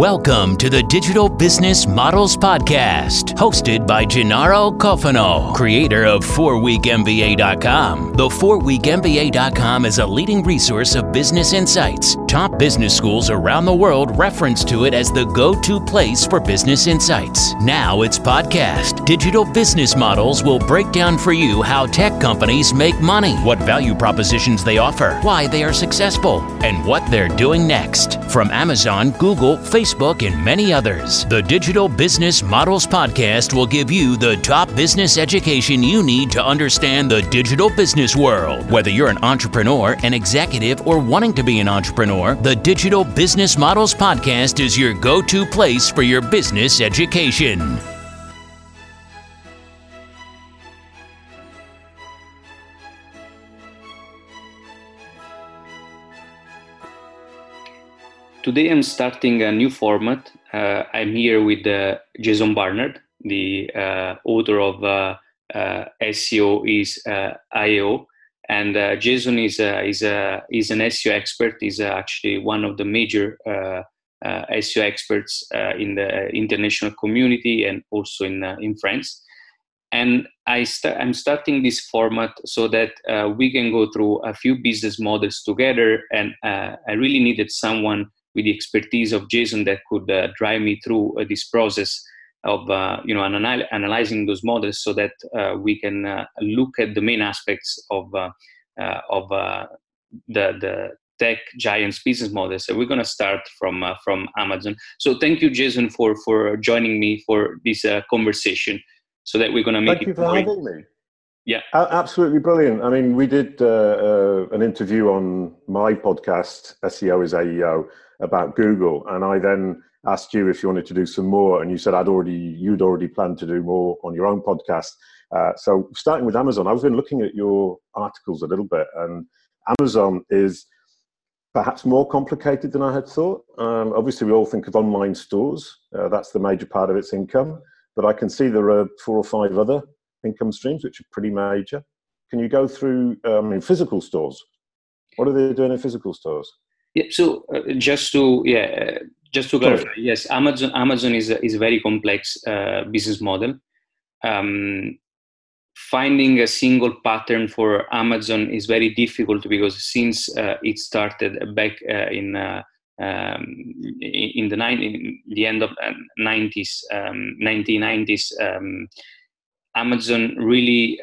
Welcome to the Digital Business Models Podcast, hosted by Gennaro Cuofano, creator of 4weekmba.com. The 4weekmba.com is a leading resource of business insights. Top business schools around the world reference to it as the go to place for business insights. Now it's podcast. Digital Business Models will break down for you how tech companies make money, what value propositions they offer, why they are successful, and what they're doing next. From Amazon, Google, Facebook, and many others, the Digital Business Models Podcast will give you the top business education you need to understand the digital business world. Whether you're an entrepreneur, an executive, or wanting to be an entrepreneur, the Digital Business Models Podcast is your go to place for your business education. Today I'm starting a new format. Uh, I'm here with uh, Jason Barnard, the uh, author of uh, uh, SEO is uh, AEO, and uh, Jason is is a is an SEO expert. He's uh, actually one of the major uh, SEO experts in the international community and also in in France. And I st- I'm starting this format so that we can go through a few business models together. And I really needed someone with the expertise of Jason that could uh, drive me through uh, this process of uh, you know anal- analyzing those models so that uh, we can uh, look at the main aspects of uh, of the the tech giants business models. So we're going to start from from Amazon. So thank you, Jason, for for joining me for this conversation, so that we're going to make thank you for great. having me. Yeah, absolutely brilliant. I mean, we did an interview on my podcast, SEO is AEO about Google, and I then asked you if you wanted to do some more, and you said I'd already you'd already planned to do more on your own podcast. Uh, so starting with Amazon, I've been looking at your articles a little bit, and Amazon is perhaps more complicated than I had thought. Um, obviously, we all think of online stores; uh, that's the major part of its income. But I can see there are four or five other income streams which are pretty major. Can you go through um, in physical stores? What are they doing in physical stores? Yep. So uh, just to yeah, just to clarify, yes, Amazon Amazon is a, is a very complex uh, business model. Um, finding a single pattern for Amazon is very difficult because since uh, it started back uh, in uh, um, in the in the end of the 90s, um, 1990s, um, Amazon really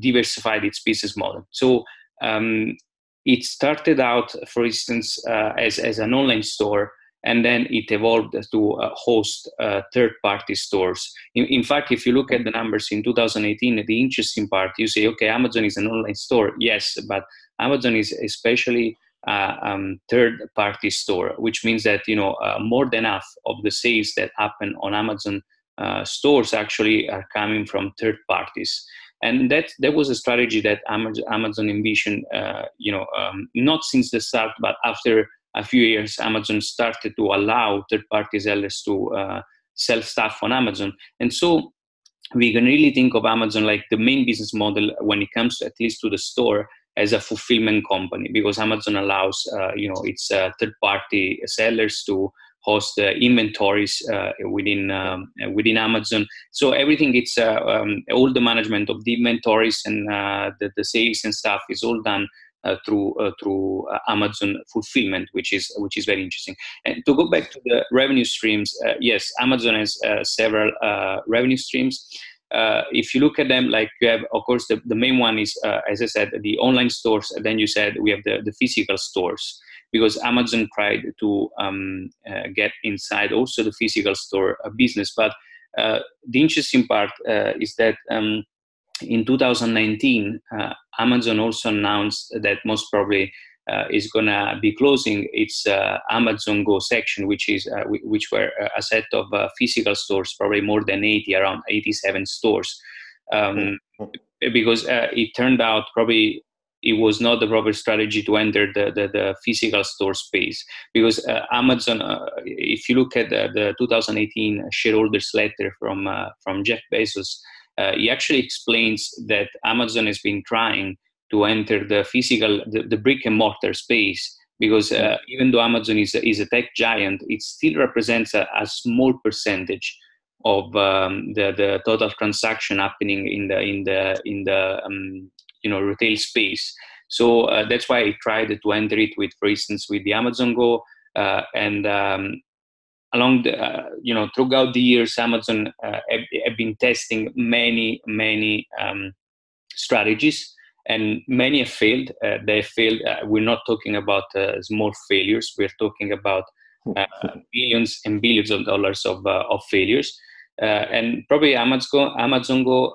diversified its business model. So um, it started out, for instance, uh, as, as an online store, and then it evolved to uh, host uh, third party stores. In, in, fact, if you look at the numbers in 2018, the interesting part, you say, okay, Amazon is an online store. Yes, but Amazon is especially uh, um, third party store, which means that you know uh, more than half of the sales that happen on Amazon uh, stores actually are coming from third parties and that that was a strategy that Amazon envisioned. Uh, you know, um, not since the start, but after a few years, Amazon started to allow third-party sellers to uh, sell stuff on Amazon, and so we can really think of Amazon like the main business model when it comes to, at least to the store as a fulfillment company because Amazon allows uh, you know its uh, third-party sellers to host uh, inventories uh, within um, within Amazon. So everything it's uh, um, all the management of the inventories and the, the sales and stuff is all done uh, through uh, through uh, Amazon fulfillment, which is which is very interesting. And to go back to the revenue streams, yes, Amazon has several revenue streams. if you look at them, like you have, of course, the, the main one is, as I said, the online stores. then you said we have the, the physical stores because Amazon tried to um, uh, get inside also the physical store uh, business. But uh, the interesting part uh, is that um, in 2019, uh, Amazon also announced that most probably uh, is going to be closing its Amazon Go section, which is which were a set of physical stores, probably more than 80, around 87 stores. Um, hmm. because it turned out probably it was not the proper strategy to enter the, the, the physical store space because uh, Amazon, uh, if you look at the, the 2018 shareholders letter from uh, from Jeff Bezos, uh, he actually explains that Amazon has been trying to enter the physical, the, the brick and mortar space because uh, even though Amazon is a, is a tech giant, it still represents a, a small percentage of um, the the total transaction happening in the in the in the um, you know retail space. So uh, that's why I tried to enter it with, for instance, with the Amazon Go, uh, and um, along the uh, you know throughout the years, Amazon uh, have, have, been testing many many um, strategies and many have failed. Uh, they failed. Uh, we're not talking about uh, small failures. We're talking about uh, billions and billions of dollars of uh, of failures. Uh, and probably Amazon go, Amazon Go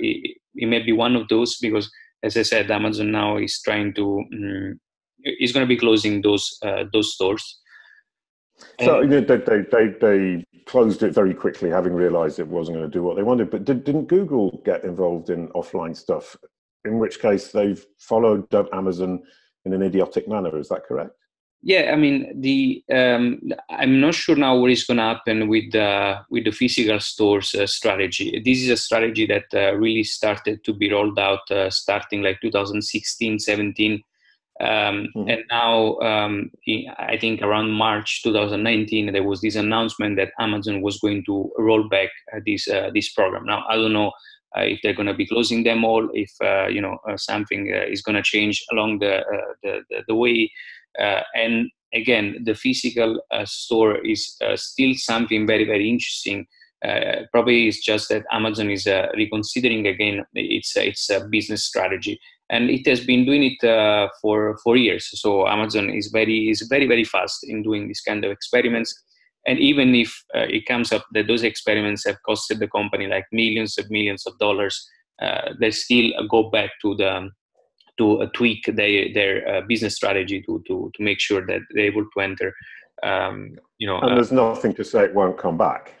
it, it, may be one of those because, as I said, Amazon now is trying to um, is going to be closing those those stores. So they, they, they, they closed it very quickly, having realized it wasn't going to do what they wanted. But did, didn't Google get involved in offline stuff in which case they've followed Amazon in an idiotic manner. Is that correct? Yeah, I mean the um, I'm not sure now what is going to happen with the with the physical stores uh, strategy. This is a strategy that uh, really started to be rolled out uh, starting like 2016, 17. Um, mm-hmm. And now, um, I think around March 2019, there was this announcement that Amazon was going to roll back uh, this uh, this program. Now, I don't know uh, if they're going to be closing them all, if uh, you know uh, something is going to change along the, the, the, the way. and again, the physical store is still something very very interesting. Uh, probably it's just that Amazon is uh, reconsidering again its its uh, business strategy, and it has been doing it for for years. So Amazon is very is very very fast in doing this kind of experiments and even if uh, it comes up that those experiments have costed the company like millions of millions of dollars uh, they still go back to the to uh, tweak their their uh, business strategy to to to make sure that they're able to enter um, you know and there's uh, nothing to say it won't come back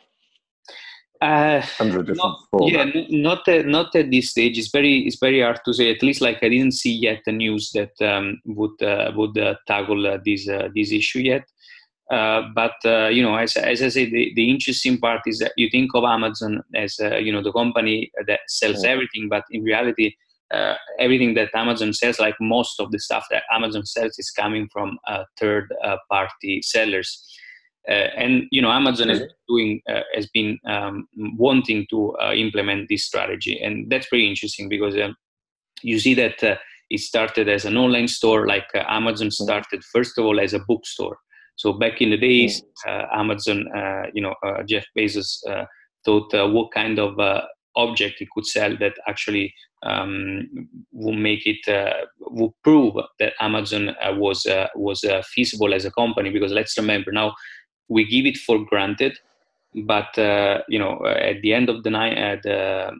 uh, not, yeah, not at, not at this stage. It's very it's very hard to say. At least, like I didn't see yet the news that um, would uh, would uh, tackle uh, this this issue yet. Uh, but uh, you know, as, as I say, the, the interesting part is that you think of Amazon as uh, you know the company that sells everything, but in reality, uh, everything that Amazon sells, like most of the stuff that Amazon sells, is coming from uh, third-party sellers. And you know, Amazon is doing has been um, wanting to implement this strategy, and that's pretty interesting because you see that it started as an online store, like Amazon started first of all as a bookstore. So back in the days, uh, Amazon, uh, you know, uh, Jeff Bezos thought what kind of object he could sell that actually um, will make it uh, will prove that Amazon uh, was uh, was feasible as a company. Because let's remember now, we give it for granted, but uh, you know uh, at the end of the, ni- uh, the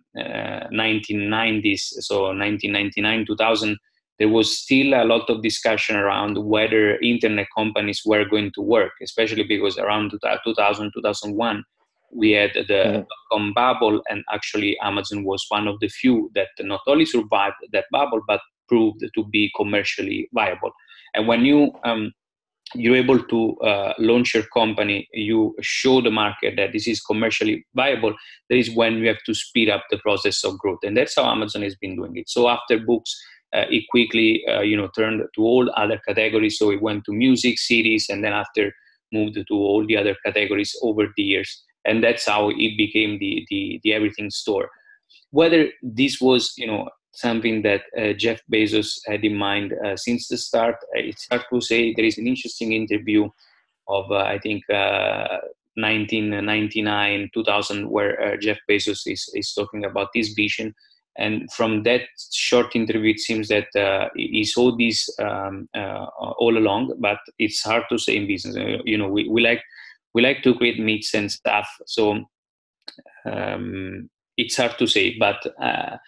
1990s, so 1999 2000 there was still a lot of discussion around whether internet companies were going to work, especially because around 2000, 2001, we had the com bubble, and actually Amazon was one of the few that not only survived that bubble, but proved to be commercially viable. And when you um, you're able to uh, launch your company, you show the market that this is commercially viable. That is when you have to speed up the process of growth, and that's how Amazon has been doing it. So after books, uh, it quickly uh, you know turned to all other categories so it went to music CDs and then after moved to all the other categories over the years and that's how it became the the, the everything store whether this was you know something that uh, jeff bezos had in mind uh, since the start uh, it's hard to say there is an interesting interview of uh, i think 1999 2000 where jeff bezos is, is talking about this vision and from that short interview, it seems that uh, he saw this um, uh, all along, but it's hard to say in business. Uh, you know, we, we like we like to create meets and stuff, so um, it's hard to say. But uh,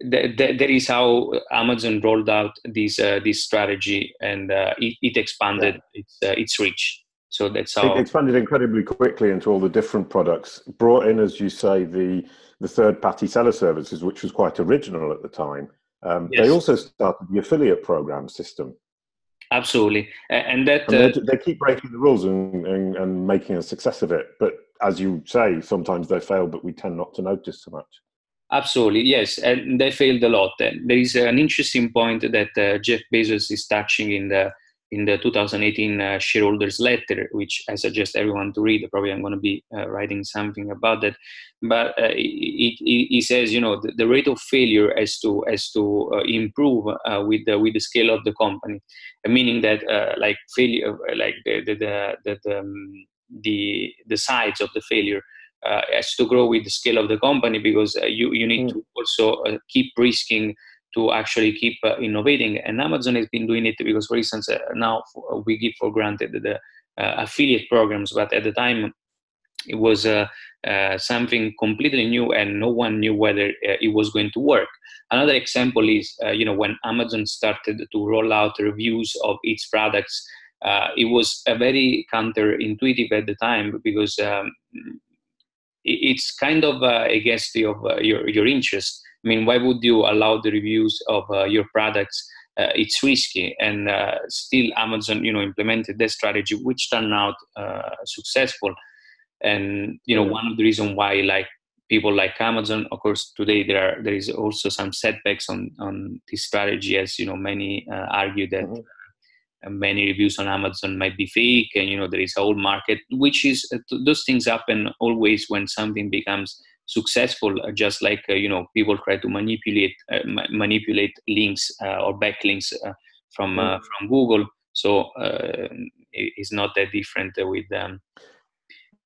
th- th- that is how Amazon rolled out this uh, this strategy, and uh, it, it, expanded yeah. its its reach. So that's how it expanded incredibly quickly into all the different products. Brought in, as you say, the the third party seller services, which was quite original at the time. Um, yes. They also started the affiliate program system. Absolutely, and that and uh, they keep breaking the rules and, and, and, making a success of it. But as you say, sometimes they fail, but we tend not to notice so much. Absolutely, yes, and they failed a lot. And there is an interesting point that uh, Jeff Bezos is touching in the in the 2018 uh, shareholders letter, which I suggest everyone to read. Probably I'm going to be uh, writing something about that. But uh, he says, you know, the, the, rate of failure has to has to uh, improve uh, with the with the scale of the company, meaning that like failure, like the the the the, um, the, the size of the failure. Has to grow with the scale of the company because you, you need mm. to also keep risking to actually keep uh, innovating. And Amazon has been doing it because, for instance, uh, now uh, we give for granted the uh, affiliate programs, but at the time it was uh, uh, something completely new, and no one knew whether it was going to work. Another example is, you know, when Amazon started to roll out reviews of its products. it was a very counterintuitive at the time because um, it's kind of against the, of your your interest I mean, why would you allow the reviews of uh, your products? Uh, it's risky, and uh, still Amazon, you know, implemented that strategy, which turned out uh, successful. And you know, one of the reasons why, like people like Amazon, of course, today there are there is also some setbacks on on this strategy, as you know, many uh, argue that. Many reviews on Amazon might be fake, and you know there is a whole market, which is uh, those things happen always when something becomes successful uh, just like uh, you know people try to manipulate uh, ma- manipulate links or backlinks from mm. from google so it's not that different with them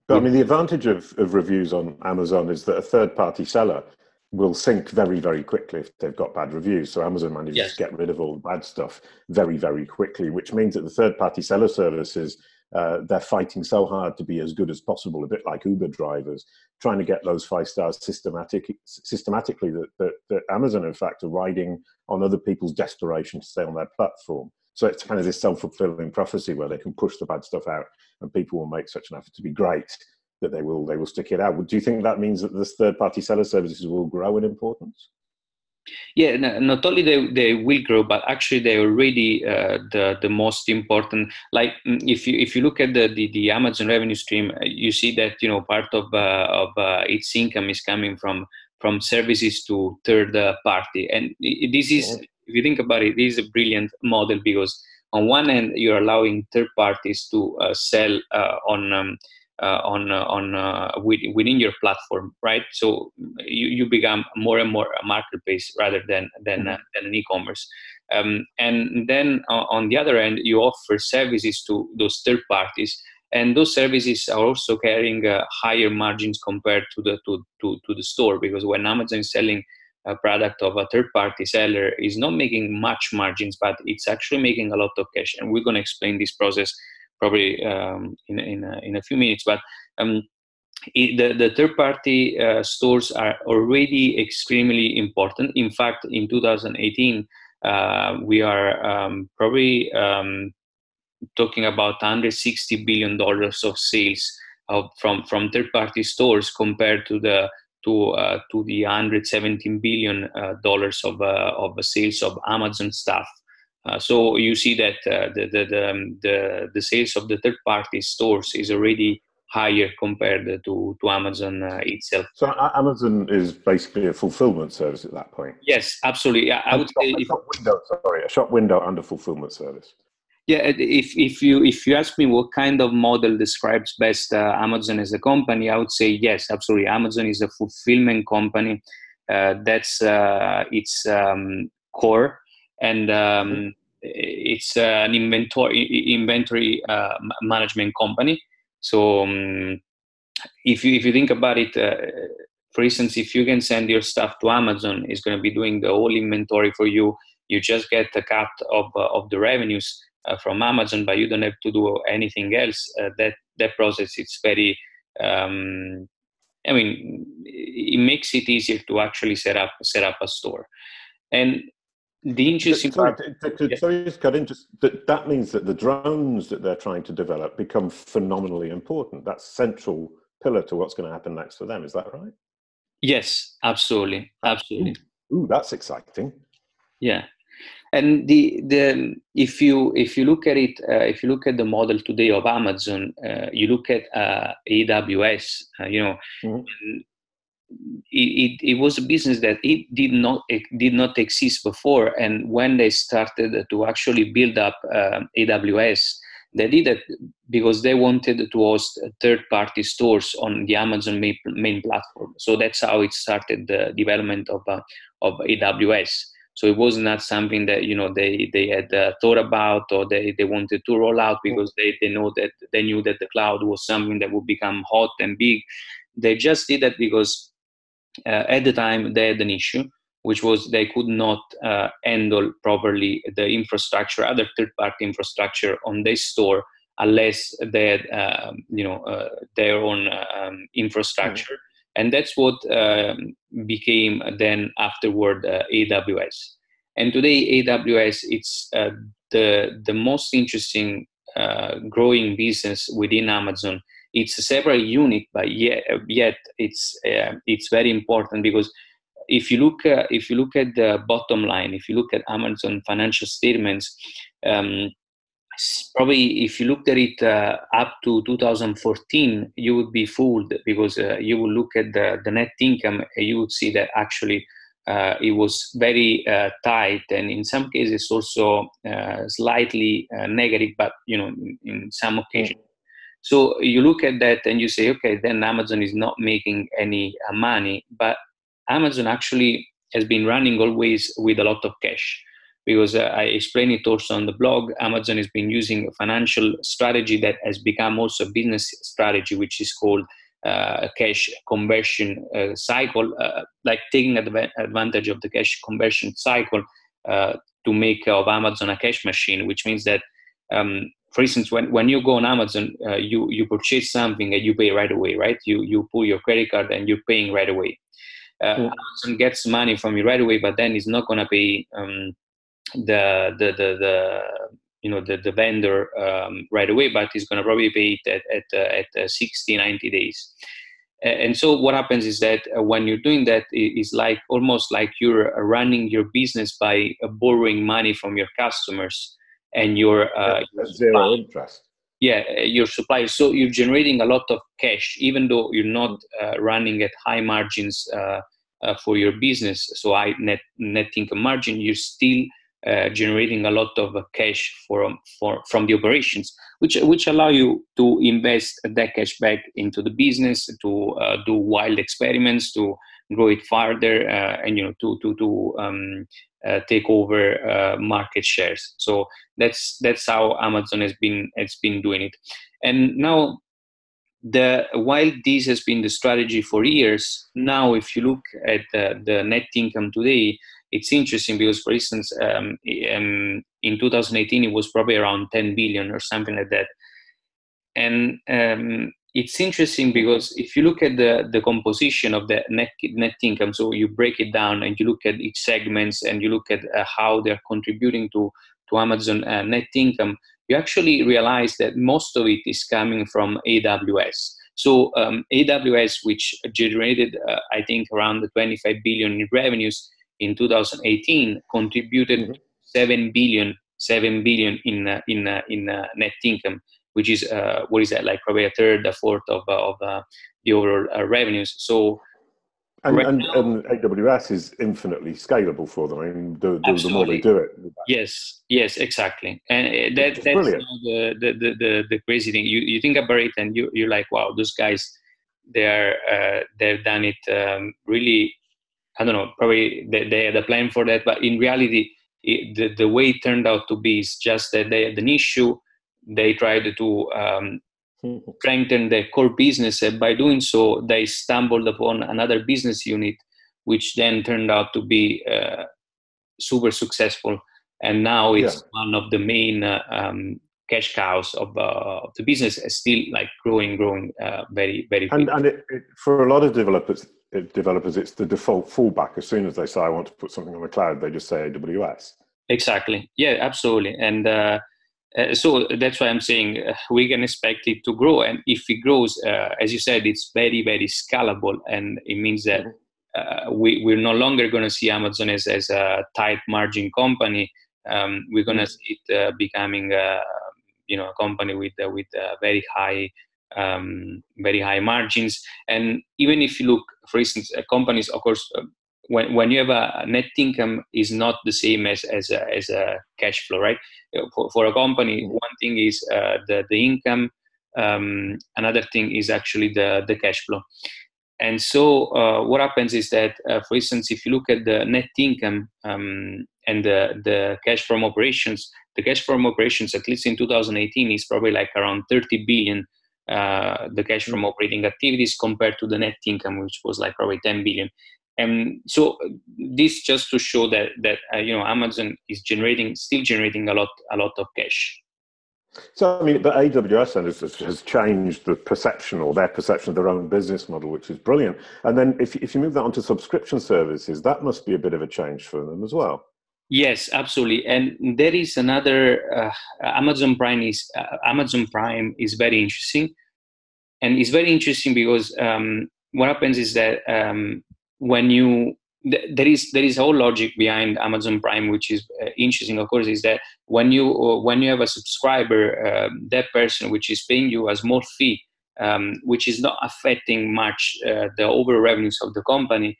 but, I mean, the advantage of, of reviews on Amazon is that a third party seller will sink very, very quickly if they've got bad reviews. So Amazon manages yes. to get rid of all the bad stuff very, very quickly, which means that the third party seller services uh, they're fighting so hard to be as good as possible, a bit like Uber drivers, trying to get those five stars systematic, systematically that, that, that Amazon, in fact, are riding on other people's desperation to stay on their platform. So it's kind of this self-fulfilling prophecy where they can push the bad stuff out and people will make such an effort to be great that they will they will stick it out. Do you think that means that this third-party seller services will grow in importance? Yeah, not only they, they will grow, but actually they're already uh, the the most important. Like mm, if you if you look at the the, the Amazon revenue stream, uh, you see that you know part of uh, of uh, its income is coming from from services to third party, and this is if you think about it, this is a brilliant model because on one end you're allowing third parties to uh, sell uh, on. Um, uh, on uh, on uh, within your platform, right? So you, you become more and more a marketplace rather than than, mm-hmm. than an e-commerce. Um, and then on the other end, you offer services to those third parties, and those services are also carrying uh, higher margins compared to the to, to, to the store because when Amazon is selling a product of a third party seller is not making much margins, but it's actually making a lot of cash. And we're going to explain this process probably um, in, in, a, in a few minutes. But um, it, the, the third party uh, stores are already extremely important. In fact, in 2018, uh, we are um, probably um, talking about 160 billion dollars of sales of, from from third party stores compared to the to uh, to the 117 billion uh, dollars of uh, of sales of Amazon stuff uh, so you see that uh, the, the, the, um, the, the, sales of the third party stores is already higher compared to, to Amazon uh, itself. So Amazon is basically a fulfillment service at that point. Yes, absolutely. I, I would shop, say a shop window. Sorry, a shop window and a fulfillment service. Yeah, if if you if you ask me what kind of model describes best uh, Amazon as a company, I would say yes, absolutely. Amazon is a fulfillment company. Uh, that's uh, its um, core and um, mm-hmm. it's an inventory inventory uh, management company. So um, if you if you think about it, uh, for instance, if you can send your stuff to Amazon, it's going to be doing the whole inventory for you. You just get a cut of uh, of the revenues uh, from Amazon, but you don't have to do anything else. Uh, that that process it's very um, I mean, it makes it easier to actually set up set up a store. And the interesting sorry, part. To, to, sorry, just cut in. Just that, that means that the drones that they're trying to develop become phenomenally important. That's central pillar to what's going to happen next for them. Is that right? Yes, absolutely, absolutely. Ooh, ooh that's exciting. Yeah, and the the if you if you look at it, uh, if you look at the model today of Amazon, uh, you look at uh, AWS. Uh, you know, mm-hmm it, it, it, was a business that it did not it did not exist before. And when they started to actually build up uh, aws they did it because they wanted to host third party stores on the amazon main, main platform. So that's how it started the development of uh, of aws so it was not something that you know they they had uh, thought about or they, they wanted to roll out because they, they know that they knew that the cloud was something that would become hot and big. They just did that because at the time they had an issue which was they could not uh, handle properly the infrastructure other third party infrastructure on their store unless they had um, you know uh, their own um, infrastructure mm-hmm. and that's what um, became then afterward uh, aws and today aws it's uh, the the most interesting uh, growing business within amazon it's a separate unit, but yet, yet it's uh, it's very important because if you look uh, if you look at the bottom line, if you look at Amazon financial statements, um, probably if you looked at it uh, up to 2014, you would be fooled because uh, you would look at the, the net income and you would see that actually uh, it was very uh, tight and in some cases also slightly negative, but you know in, in some occasions so you look at that and you say, okay, then Amazon is not making any uh, money, but Amazon actually has been running always with a lot of cash because uh, I explain it also on the blog. Amazon has been using a financial strategy that has become also a business strategy, which is called uh, cash conversion uh, cycle, uh, like taking adv- advantage of the cash conversion cycle uh, to make of Amazon a cash machine, which means that um, for instance, when, when you go on Amazon, uh, you you purchase something and you pay right away, right? You you pull your credit card and you're paying right away. Uh, yeah. Amazon gets money from you right away, but then it's not gonna pay um, the, the the the you know the the vendor um, right away, but it's gonna probably pay it at at uh, at uh, 60, 90 days. And so what happens is that uh, when you're doing that, it's like almost like you're running your business by uh, borrowing money from your customers and your, uh, your zero interest. Yeah, uh, your suppliers. So you're generating a lot of cash, even though you're not uh, running at high margins uh, uh for your business. So I net net income margin, you're still uh, generating a lot of cash from for from the operations, which which allow you to invest that cash back into the business, to do wild experiments, to grow it further, and you know to to to um, uh, take over uh, market shares. So that's that's how Amazon has been has been doing it. And now, the while this has been the strategy for years, now if you look at uh, the net income today, it's interesting because, for instance, um, um, in 2018 it was probably around 10 billion or something like that. And um, it's interesting because if you look at the, the composition of the net, net income, so you break it down and you look at each segments and you look at uh, how they're contributing to, to Amazon uh, net income, you actually realize that most of it is coming from AWS. So um, AWS, which generated, uh, I think, around 25 billion in revenues in 2018, contributed mm-hmm. 7 billion, 7 billion in, uh, in, uh, in uh, net income which is uh, what is that like probably a third, a fourth of uh, of uh, the overall uh, revenues. So. And, right and, now, and, AWS is infinitely scalable for them. I mean, the, the, the more they do it. Yes, yes, exactly. And that, that's the, the, the, the, the crazy thing. You, you think about it and you, you're like, wow, those guys, they're, uh, they've done it um, really, I don't know, probably they, they had a plan for that. But in reality, it, the, the way it turned out to be is just that they had an issue they tried to um, strengthen their core business. And by doing so, they stumbled upon another business unit, which then turned out to be uh, super successful. And now it's yeah. one of the main uh, um, cash cows of, uh, of the business, is still like growing, growing uh, very, very. And, and it, it, for a lot of developers, it, developers, it's the default fallback. As soon as they say I want to put something on the cloud, they just say AWS. Exactly. Yeah, absolutely. And uh, so that's why I'm saying uh, we can expect it to grow. And if it grows, uh, as you said, it's very, very scalable. And it means that mm-hmm. uh, we, we're no longer going to see Amazon as, as a tight margin company. Um, we're going to mm-hmm. see it uh, becoming you know, a company with, with very high um, very high margins. And even if you look for instance, companies, of course, when, when you have a net income is not the same as, as, a, as a cash flow, right? For, for a company, one thing is uh, the, the income, um, another thing is actually the, the cash flow. And so uh, what happens is that, uh, for instance, if you look at the net income um, and the, the cash from operations, the cash from operations, at least in 2018, is probably like around 30 billion, uh, the cash from mm-hmm. operating activities compared to the net income, which was like probably 10 billion and so this just to show that that uh, you know amazon is generating still generating a lot a lot of cash. So i mean but aws has, has changed the perception or their perception of their own business model which is brilliant. And then if, if you move that onto subscription services that must be a bit of a change for them as well. Yes absolutely. And there is another uh, amazon prime is uh, amazon prime is very interesting. And it's very interesting because um, what happens is that um, when you there is there is a whole logic behind Amazon Prime, which is uh, interesting. Of course, is that when you uh, when you have a subscriber, uh, that person which is paying you a small fee, um, which is not affecting much uh, the overall revenues of the company,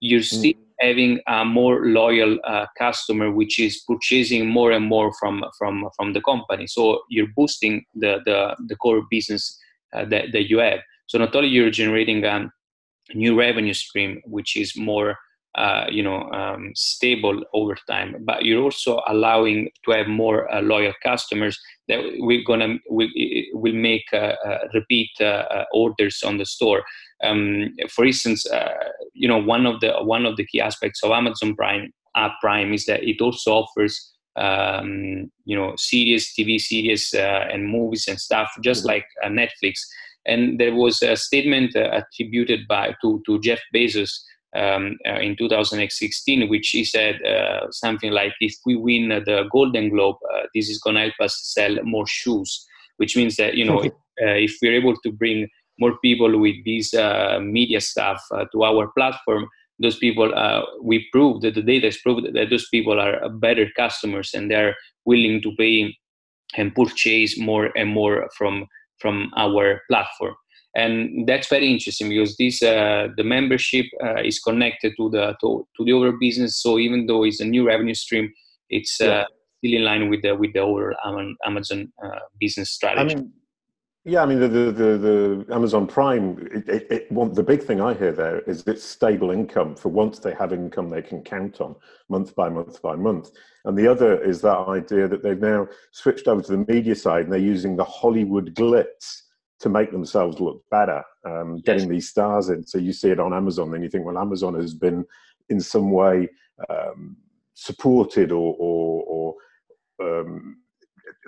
you're mm. still having a more loyal uh, customer, which is purchasing more and more from from from the company. So you're boosting the the, the core business uh, that that you have. So not only you're generating um, new revenue stream, which is more uh, you know um, stable over time. But you're also allowing to have more uh, loyal customers that we're gonna we, will make uh, uh repeat uh, uh, orders on the store. Um, for instance you know one of the one of the key aspects of amazon prime app prime is that it also offers um, you know series tv series and movies and stuff just mm-hmm. like netflix and there was a statement uh, attributed by to, to Jeff Bezos um, uh, in 2016, which he said uh, something like, "If we win the Golden Globe, uh, this is going to help us sell more shoes." Which means that you know, if, uh, if, we're able to bring more people with this uh, media stuff to our platform, those people we proved that the data has proved that those people are better customers and they're willing to pay and purchase more and more from from our platform. And that's very interesting because this uh, the membership uh, is connected to the to, to, the overall business. So even though it's a new revenue stream it's uh, yeah. still in line with the with the overall amazon uh, business strategy I mean, yeah, I mean the the, the, the Amazon Prime. It, it, it, one, the big thing I hear there is it's stable income. For once, they have income they can count on month by month by month. And the other is that idea that they've now switched over to the media side and they're using the Hollywood glitz to make themselves look better, um, getting yes. these stars in. So you see it on Amazon, then you think, well, Amazon has been in some way um, supported or, or, or um,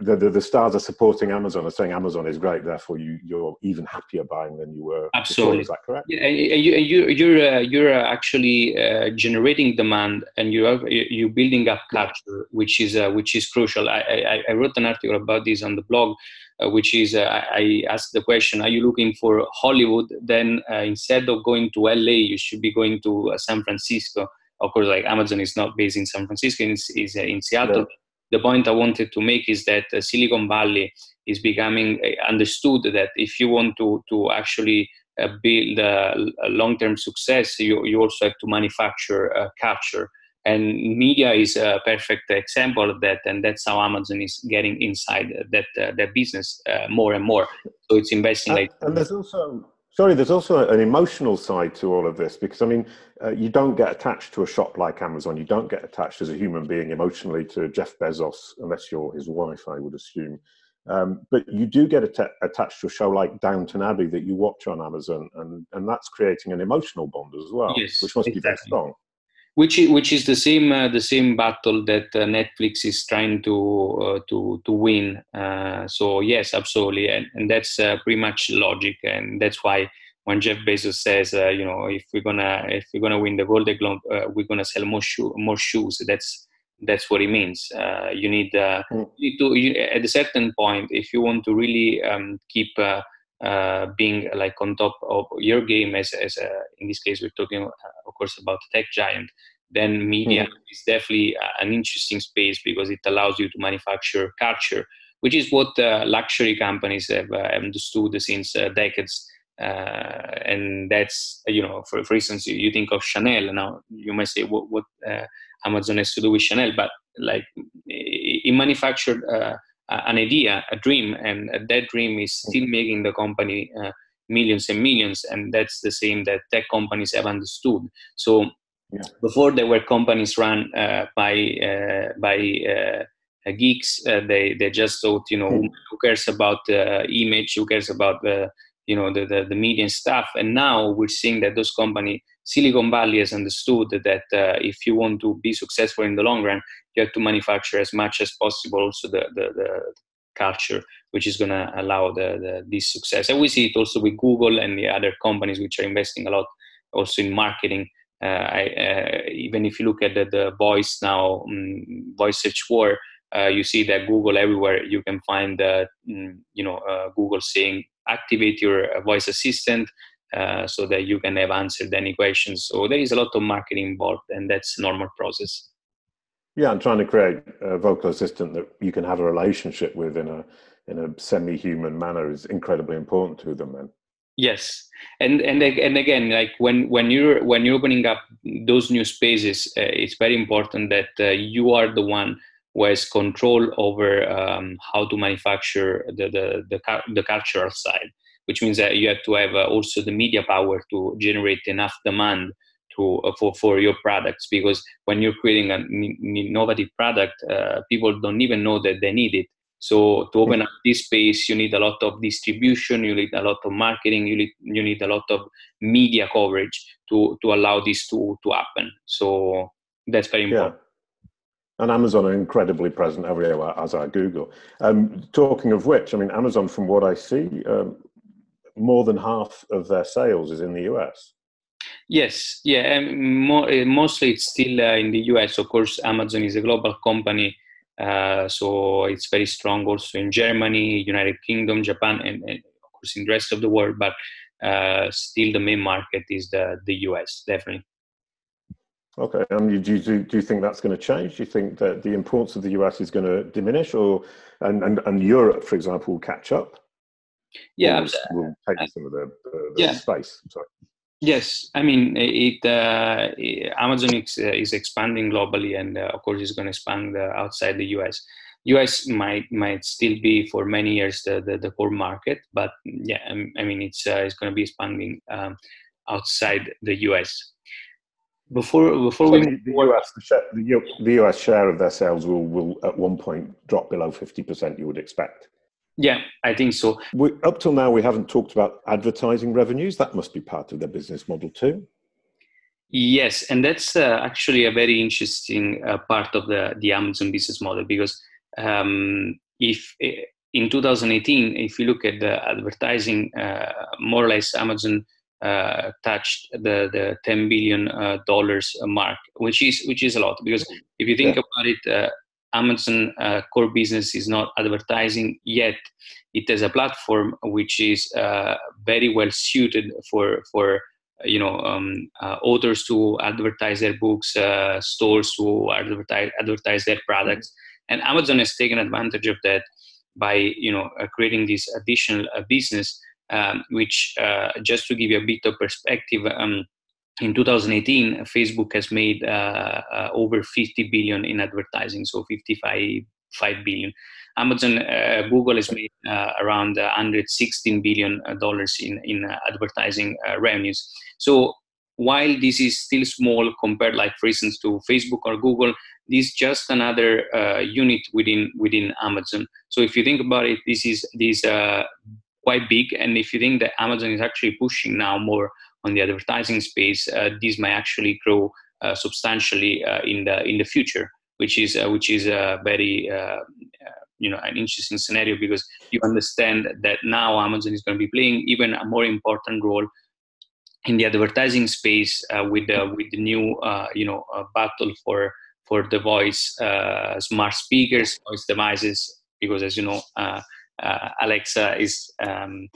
the, the, the, stars are supporting Amazon are saying Amazon is great, therefore you you're even happier buying than you were. Absolutely, before. is that correct? Yeah, you you you're uh, you're actually uh, generating demand and you are you're building up culture, which is uh, which is crucial. I, I, I wrote an article about this on the blog, uh, which is uh, I asked the question: Are you looking for Hollywood? Then uh, instead of going to LA, you should be going to San Francisco. Of course, like Amazon is not based in San Francisco; it's, it's in Seattle. Yeah the point I wanted to make is that uh, Silicon Valley is becoming uh, understood that if you want to to actually uh, build a, a long-term success, you, you also have to manufacture a culture. And media is a perfect example of that, and that's how Amazon is getting inside that uh, that business uh, more and more. So it's investing and, like. And there's also Sorry, there's also an emotional side to all of this because I mean, uh, you don't get attached to a shop like Amazon. You don't get attached as a human being emotionally to Jeff Bezos unless you're his wife, I would assume. Um, but you do get att- attached to a show like Downton Abbey that you watch on Amazon, and, and that's creating an emotional bond as well, yes, which must exactly. be very strong which is, which is the same uh, the same battle that uh, Netflix is trying to uh, to to win. Uh, so yes, absolutely, and, and that's uh, pretty much logic, and that's why when Jeff Bezos says, uh, you know, if we're gonna if we're gonna win the Golden Globe, we're gonna sell more shoe, more shoes. That's that's what it means. you need, mm. you need to you, at a certain point if you want to really um, keep uh, being like on top of your game as, as a, in this case we're talking uh, of course about tech giant then media mm-hmm. is definitely an interesting space because it allows you to manufacture culture which is what uh, luxury companies have uh, understood since uh, decades uh, and that's you know for, for instance you, think of chanel now you might say what, what uh, amazon has to do with chanel but like it manufactured uh, an idea a dream and that dream is still making the company uh, millions and millions and that's the same that tech companies have understood so yeah. before there were companies run uh, by uh, by geeks they they just thought you know mm. who cares about the image who cares about the you know the, the, the media and stuff and now we're seeing that those companies silicon valley has understood that uh, if you want to be successful in the long run you have to manufacture as much as possible also the, the, the culture which is going to allow the, the, this success. And we see it also with google and the other companies which are investing a lot also in marketing. Uh, I, uh, even if you look at the, the voice now um, voice search war uh, you see that google everywhere you can find uh, you know uh, google saying activate your uh, voice assistant uh, so that you can have answered any questions. So there is a lot of marketing involved, and that's normal process. Yeah, I'm trying to create a vocal assistant that you can have a relationship with in a in a semi-human manner is incredibly important to them. Then. Yes, and and and again, like when when you're when you're opening up those new spaces, uh, it's very important that uh, you are the one who has control over um, how to manufacture the, the, the, the, cultural side, which means that you have to have uh, also the media power to generate enough demand to, uh, for, for your products. Because when you're creating an, innovative product, uh, people don't even know that they need it. So to open up this space, you need a lot of distribution, you need a lot of marketing, you need, you need a lot of media coverage to, to allow this to, to happen. So that's very important. Yeah and Amazon are incredibly present everywhere, as are Google. Um, talking of which, I mean, Amazon, from what I see, um, more than half of their sales is in the US. Yes, yeah, more, uh, mostly it's still uh, in the US. Of course, Amazon is a global company, uh, so it's very strong also in Germany, United Kingdom, Japan, and, and of course in the rest of the world. But uh, still, the main market is the the US, definitely. Okay, and um, do you, do you think that's going to change? Do you think that the importance of the US is going to diminish, or and and, and Europe, for example, will catch up? Yeah, will, will take uh, some of the, the, the yeah. space. Sorry. Yes, I mean it. Uh, Amazon is, uh, is expanding globally, and uh, of course, it's going to expand uh, outside the US. US might might still be for many years the the, the core market, but yeah, I mean it's uh, it's going to be expanding um, outside the US before before so we the, the US the, share, the, the US share of their sales will will at one point drop below fifty percent. You would expect. Yeah, I think so. We, up till now, we haven't talked about advertising revenues. That must be part of their business model too. Yes, and that's uh, actually a very interesting uh, part of the the Amazon business model because um, if eh, in 2018, if you look at the advertising, uh, more or less Amazon uh, touched the the 10 billion uh, dollars mark, which is which is a lot because if you think yeah. about it, uh, Amazon uh, core business is not advertising yet. It has a platform which is uh, very well suited for for you know um, uh, authors to advertise their books, stores to advertise advertise their products, and Amazon has taken advantage of that by you know creating this additional business um, which uh, just to give you a bit of perspective, um, in 2018, Facebook has made uh, uh, over 50 billion in advertising, so 55 5 billion. Amazon, uh, Google has made uh, around 116 billion dollars in in advertising revenues. So while this is still small compared, like for instance, to Facebook or Google, this is just another uh, unit within within Amazon. So if you think about it, this is this uh, quite big. And if you think that Amazon is actually pushing now more on the advertising space, uh, this might actually grow uh, substantially uh, in the in the future, which is uh, which is a very uh, uh, you know an interesting scenario because you understand that now Amazon is going to be playing even a more important role in the advertising space with the with the new you know battle for for the voice smart speakers, voice devices, because as you know uh, Alexa is um,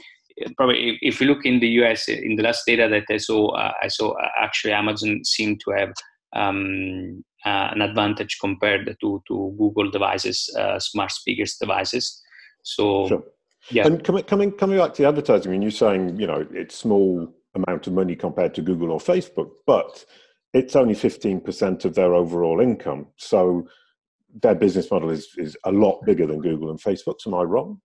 probably if you look in the US in the last data that I saw, uh, I saw uh, actually Amazon seemed to have um, uh, an advantage compared to to Google devices, uh, smart speakers devices. So. Sure. Yeah. And coming coming coming back to advertising, I mean, you're saying you know it's small amount of money compared to Google or Facebook, but it's only 15% of their overall income. So their business model is, is a lot bigger than Google and Facebook's. Am I wrong?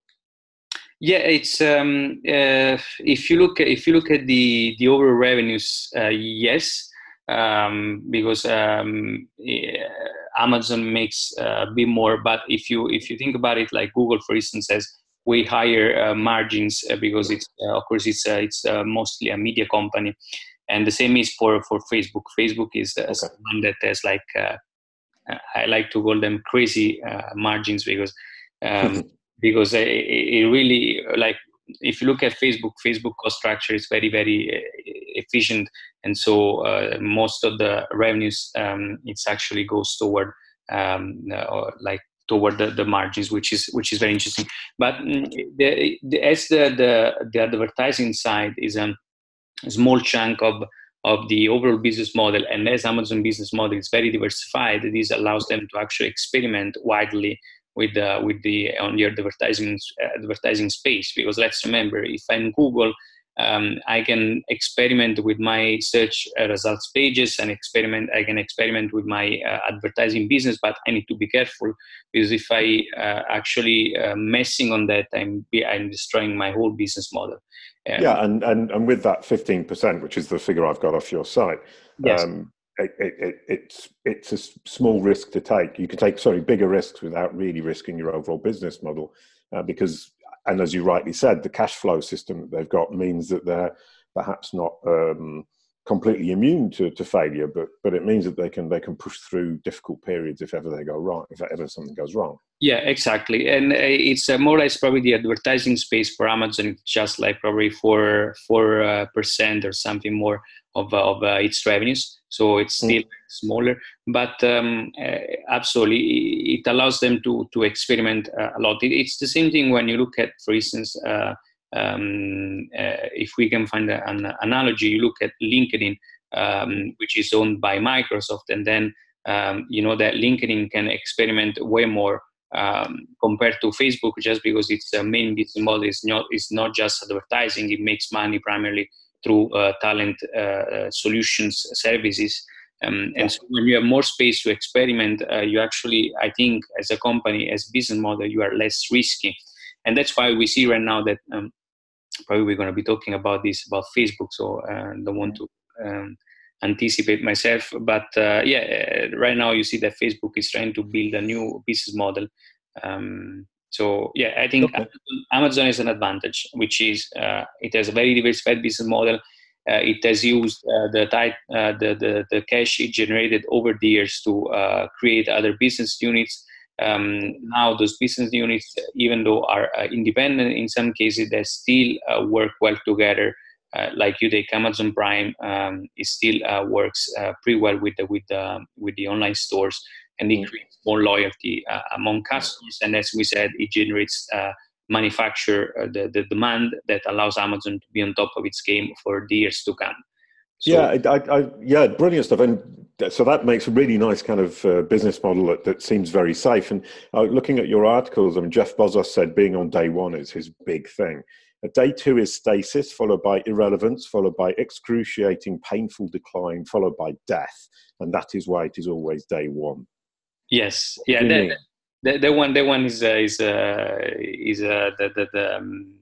Yeah, it's um, uh, if you look at, if you look at the the overall revenues, uh, yes, um, because um, yeah, Amazon makes uh, a bit more. But if you if you think about it, like Google, for instance, has way higher uh, margins uh, because it's uh, of course it's it's mostly a media company, and the same is for for Facebook. Facebook is okay. one that has like I like to call them crazy margins because. Um, because it, really like if you look at Facebook, Facebook cost structure is very, very uh, efficient, and so uh, most of the revenues um, it's actually goes toward um, uh, like toward the, the margins, which is which is very interesting. But mm, the, the, as the, the the advertising side is a small chunk of of the overall business model, and as Amazon business model is very diversified, this allows them to actually experiment widely with the with the on the advertising advertising space because let's remember if i'm google um, i can experiment with my search results pages and experiment i can experiment with my uh, advertising business but i need to be careful because if i uh, actually uh, messing on that i'm i'm destroying my whole business model um, yeah and, and and with that 15% which is the figure i've got off your site yes. Um, it, it, it's it's a small risk to take. You can take sorry bigger risks without really risking your overall business model, uh, because and as you rightly said, the cash flow system that they've got means that they're perhaps not um, completely immune to, to failure, but but it means that they can they can push through difficult periods if ever they go wrong, if ever something goes wrong. Yeah, exactly, and uh, it's uh, more or less probably the advertising space for Amazon, just like probably four four uh, percent or something more of of its revenues so it's mm. still mm. smaller but um, uh, absolutely it allows them to to experiment uh, a lot it, it's the same thing when you look at for instance uh, um, uh, if we can find an analogy you look at linkedin um, which is owned by microsoft and then um, you know that linkedin can experiment way more um, compared to Facebook, just because its main business model is not is not just advertising; it makes money primarily through uh, talent uh, uh, solutions services. Um, and so when you have more space to experiment, you actually, I think, as a company, as business model, you are less risky. And that's why we see right now that um, probably we're going to be talking about this about Facebook. So I don't want to um, anticipate myself, but uh, yeah, right now you see that Facebook is trying to build a new business model um, so yeah, I think okay. Amazon is an advantage, which is uh, it has a very diversified business model. Uh, it has used uh, the, type, uh, the, the the cash it generated over the years to uh, create other business units. Um, now those business units, even though are uh, independent in some cases, they still work well together. like you take Amazon Prime, um, it still works pretty well with the with the with the online stores and it creates more loyalty uh, among customers. And as we said, it generates uh, manufacture uh, the, the demand that allows Amazon to be on top of its game for the years to come. So, yeah, I, I, yeah, brilliant stuff. And so that makes a really nice kind of uh, business model that, that seems very safe. And uh, looking at your articles, I mean, Jeff Bezos said being on day one is his big thing. Day two is stasis, followed by irrelevance, followed by excruciating, painful decline, followed by death. And that is why it is always day one. Yes, yeah, that, that, that one, that one is uh, is uh, is uh, the the the, um,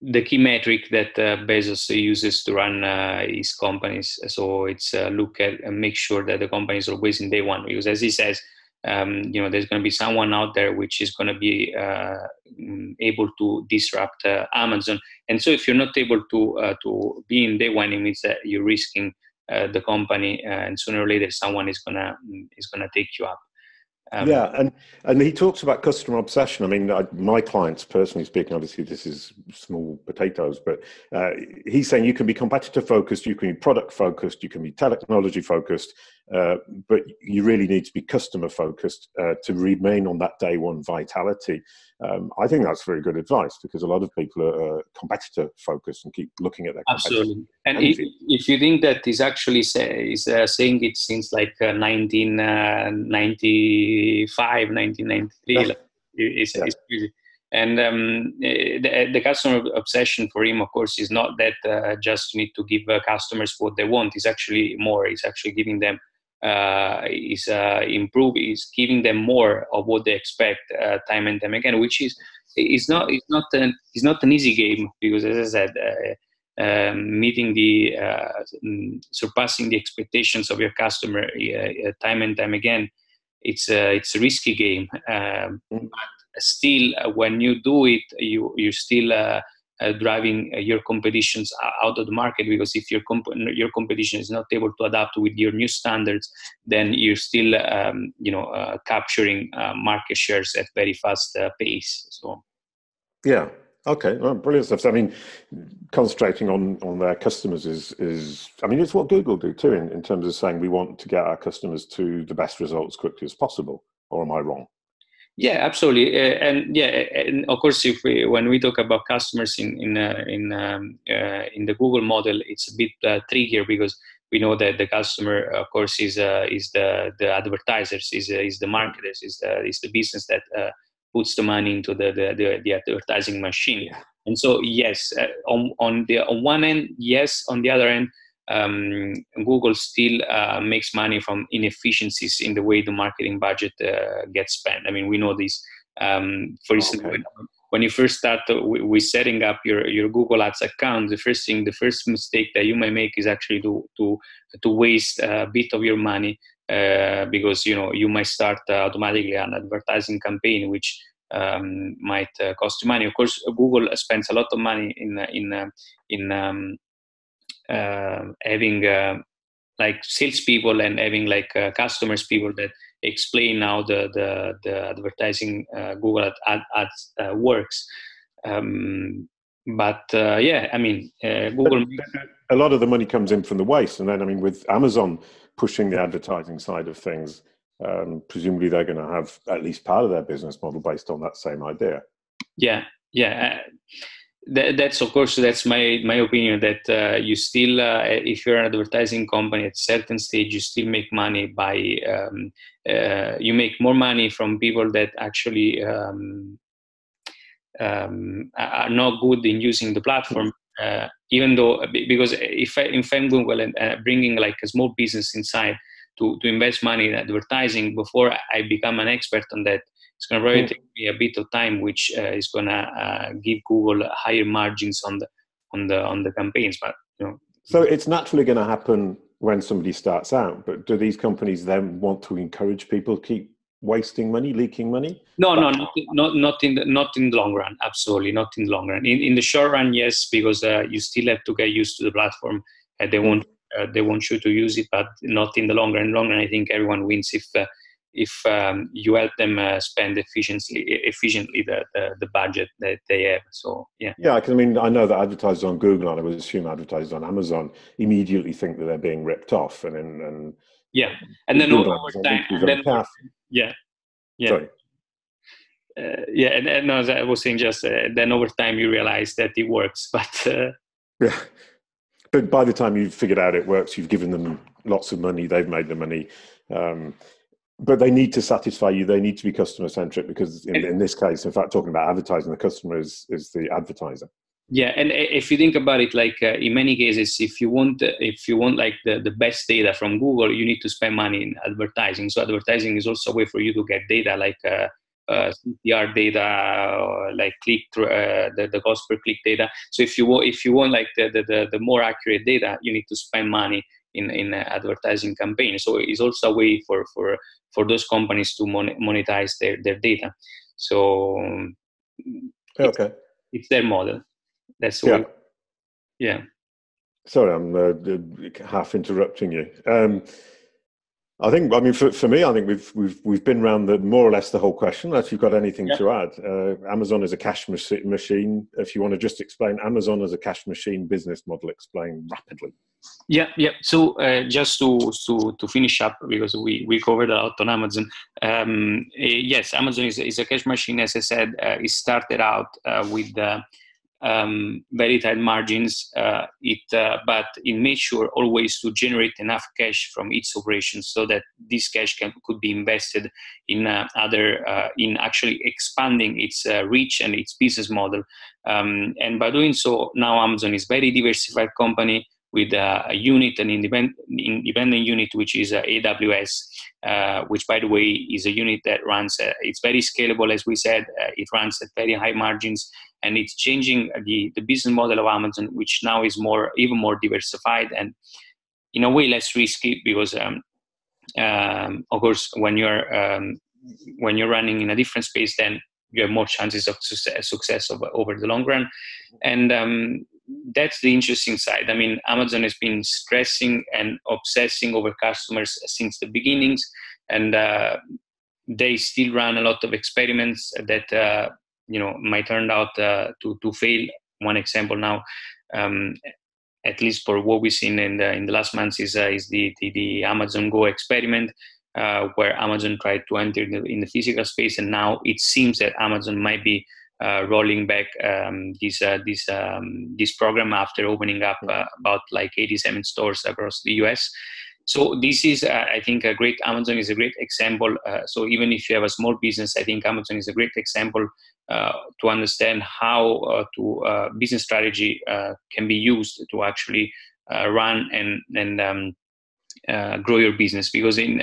the key metric that uh, Bezos uses to run uh, his companies. So it's uh, look at and make sure that the company is always in day one. Because as he says, um, you know, there's going to be someone out there which is going to be uh, mm, able to disrupt uh, Amazon. And so if you're not able to uh, to be in day one, it means that you're risking the company, uh, and sooner or later someone is gonna is gonna take you up. Um, yeah, and and he talks about customer obsession. I mean, I, my clients, personally speaking, obviously this is small potatoes, but uh, he's saying you can be competitor focused, you can be product focused, you can be technology focused, uh, but you really need to be customer focused uh, to remain on that day one vitality. Um, I think that's very good advice because a lot of people are uh, competitor focused and keep looking at their absolutely. And if, if, you think that is actually say, is uh, saying it since like 1995, uh, 1993, like, it's, yeah. it's And um, the, the, customer obsession for him, of course, is not that uh, just you need to give uh, customers what they want. It's actually more. It's actually giving them uh, is uh, improve is giving them more of what they expect uh, time and time again, which is it's not it's not an it's not an easy game because as I said. Uh, um, meeting the uh, mm, surpassing the expectations of your customer uh, time and time again it's a it's a risky game um, mm. but still when you do it you you still uh, driving uh, your competitions out of the market because if your comp- your competition is not able to adapt with your new standards then you're still um, you know uh, capturing uh, market shares at very fast uh, pace so. Yeah. Okay. Well, brilliant stuff. So, i mean concentrating on on their customers is is i mean it's what google do too in, in terms of saying we want to get our customers to the best results quickly as possible or am i wrong yeah, absolutely, uh, and yeah, and of course, if we when we talk about customers in in uh, in um, uh, in the Google model, it's a bit uh, trickier because we know that the customer, of course, is uh, is the the advertisers, is uh, is the marketers, is the is the business that puts the money into the the, the, the advertising machine. Yeah. And so, yes, on on the on one end, yes, on the other end, um, Google still uh, makes money from inefficiencies in the way the marketing budget uh, gets spent. I mean, we know this. Um, for instance, okay. when, when, you first start uh, with setting up your, your Google Ads account, the first thing, the first mistake that you may make is actually to to to waste a bit of your money uh, because you know you might start uh, automatically an advertising campaign, which um, might uh, cost you money. Of course, Google spends a lot of money in in in um, uh, having uh, like salespeople and having like uh, customers people that explain how the the, the advertising Google ad, ads works. Um, but yeah, I mean, Google. a lot of the money comes in from the waste, and then I mean, with Amazon pushing the advertising side of things, um, presumably they're going to have at least part of their business model based on that same idea. Yeah, yeah. Uh, that, that's of course that's my my opinion that uh, you still uh, if you're an advertising company at a certain stage you still make money by um, uh, you make more money from people that actually um, um, are not good in using the platform uh, even though because if I, if I'm Google and uh, bringing like a small business inside to, to invest money in advertising before I become an expert on that it's going to probably take me a bit of time, which uh, is going to uh, give Google higher margins on the on the on the campaigns. But you know, so it's naturally going to happen when somebody starts out. But do these companies then want to encourage people to keep wasting money, leaking money? No, no, not, not not in the not in the long run. Absolutely, not in the long run. In in the short run, yes, because uh, you still have to get used to the platform. and they mm. won't uh, they want you to use it, but not in the long run. In the long run, I think everyone wins if uh, if um, you help them uh, spend efficiently efficiently the, the, the budget that they have. So yeah. Yeah because i mean i know that advertisers on google and i would assume advertisers on amazon immediately think that they're being ripped off and and, and yeah. And then over time and then, yeah. Yeah. Sorry. Uh, yeah and, and as i was saying just uh, then over time you realize that it works but uh, yeah. But by the time you've figured out it works you've given them lots of money they've made the money. Um, but they need to satisfy you. They need to be customer centric because in, in, this case, in fact, talking about advertising, the customer is is the advertiser. Yeah, and if you think about it, like uh, in many cases, if you want if you want like the, the best data from Google, you need to spend money in advertising. So advertising is also a way for you to get data like uh, uh, CTR data, or like click through, uh, the, the cost per click data. So if you want if you want like the, the, the more accurate data, you need to spend money in in advertising campaigns. So it's also a way for for for those companies to mon- monetize their, their data. So okay, it's, it's their model. That's yeah. yeah. Sorry, I'm uh, half interrupting you. Um, I think, I mean, for, for me, I think we've we've we've been around the more or less the whole question. Unless you've got anything yeah. to add, uh, Amazon is a cash machine. If you want to just explain Amazon as a cash machine business model, explain rapidly. Yeah, yeah. So uh, just to to to finish up because we we covered a lot on Amazon. Um, uh, yes, Amazon is is a cash machine. As I said, uh, it started out uh, with um, very tight margins. Uh, it, uh, but it made sure always to generate enough cash from its operations so that this cash can, could be invested in uh, other, uh, in actually expanding its uh, reach and its business model. Um, and by doing so, now Amazon is very diversified company with a, a unit, an independent, independent unit, which is uh, AWS, uh, which by the way is a unit that runs, uh, it's very scalable, as we said, uh, it runs at very high margins, and it's changing the, the business model of Amazon, which now is more, even more diversified and in a way less risky because, um, um, of course, when you're um, when you're running in a different space, then you have more chances of success, success over, over the long run. And um, that's the interesting side. I mean, Amazon has been stressing and obsessing over customers since the beginnings, and uh, they still run a lot of experiments that uh, you know might turn out uh, to to fail. One example now, um, at least for what we've seen in the in the last months, is uh, is the, the, the Amazon Go experiment. Uh, where Amazon tried to enter in the, in the physical space, and now it seems that Amazon might be uh, rolling back um, this uh, this um, this program after opening up uh, about like 87 stores across the U.S. So this is, uh, I think, a great. Amazon is a great example. Uh, so even if you have a small business, I think Amazon is a great example to understand how to business strategy can be used to actually run and and um, grow your business. Because in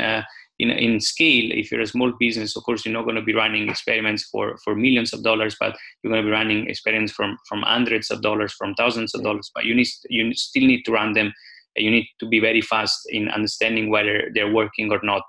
in, in scale, if you're a small business, of course, you're not going to be running experiments for, for millions of dollars, but you're going to be running experiments from, from hundreds of dollars, from thousands of dollars. But you need you still need to run them. You need to be very fast in understanding whether they're working or not.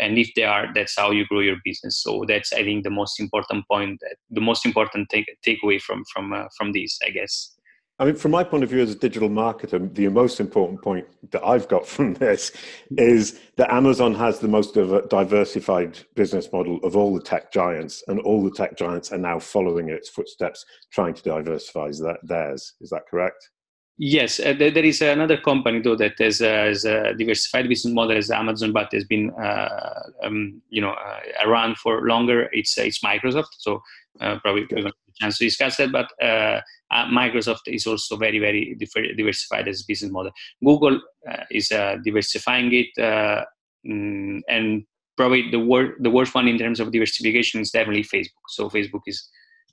And if they are, that's how you grow your business. So that's I think the most important point, the most important take takeaway from from uh, from this, I guess. I mean, from my point of view as a digital marketer, the most important point that I've got from this is that Amazon has the most diversified business model of all the tech giants, and all the tech giants are now following its footsteps, trying to diversify theirs. Is that correct? Yes, uh, there is another company though that has, uh, has a diversified business model as Amazon, but has been uh, um, you know uh, around for longer. It's it's Microsoft, so uh, probably we're going to have a chance to discuss that. But uh, Microsoft is also very very diversified as a business model. Google is diversifying it, mm, and probably the wor- the worst one in terms of diversification is definitely Facebook. So Facebook is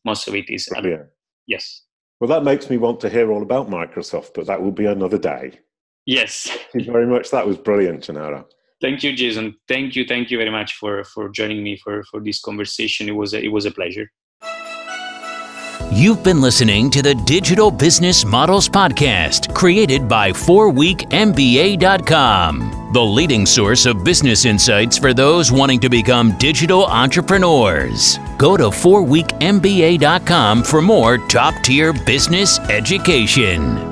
most of it is yeah. yes. Well, that makes me want to hear all about Microsoft, but that will be another day. Yes. Thank you very much. That was brilliant, Gennaro. Thank you, Jason. Thank you, thank you very much for for joining me for for this conversation. It was a, it was a pleasure. You've been listening to the Digital Business Models Podcast, created by 4weekmba.com, the leading source of business insights for those wanting to become digital entrepreneurs. Go to 4weekmba.com for more top tier business education.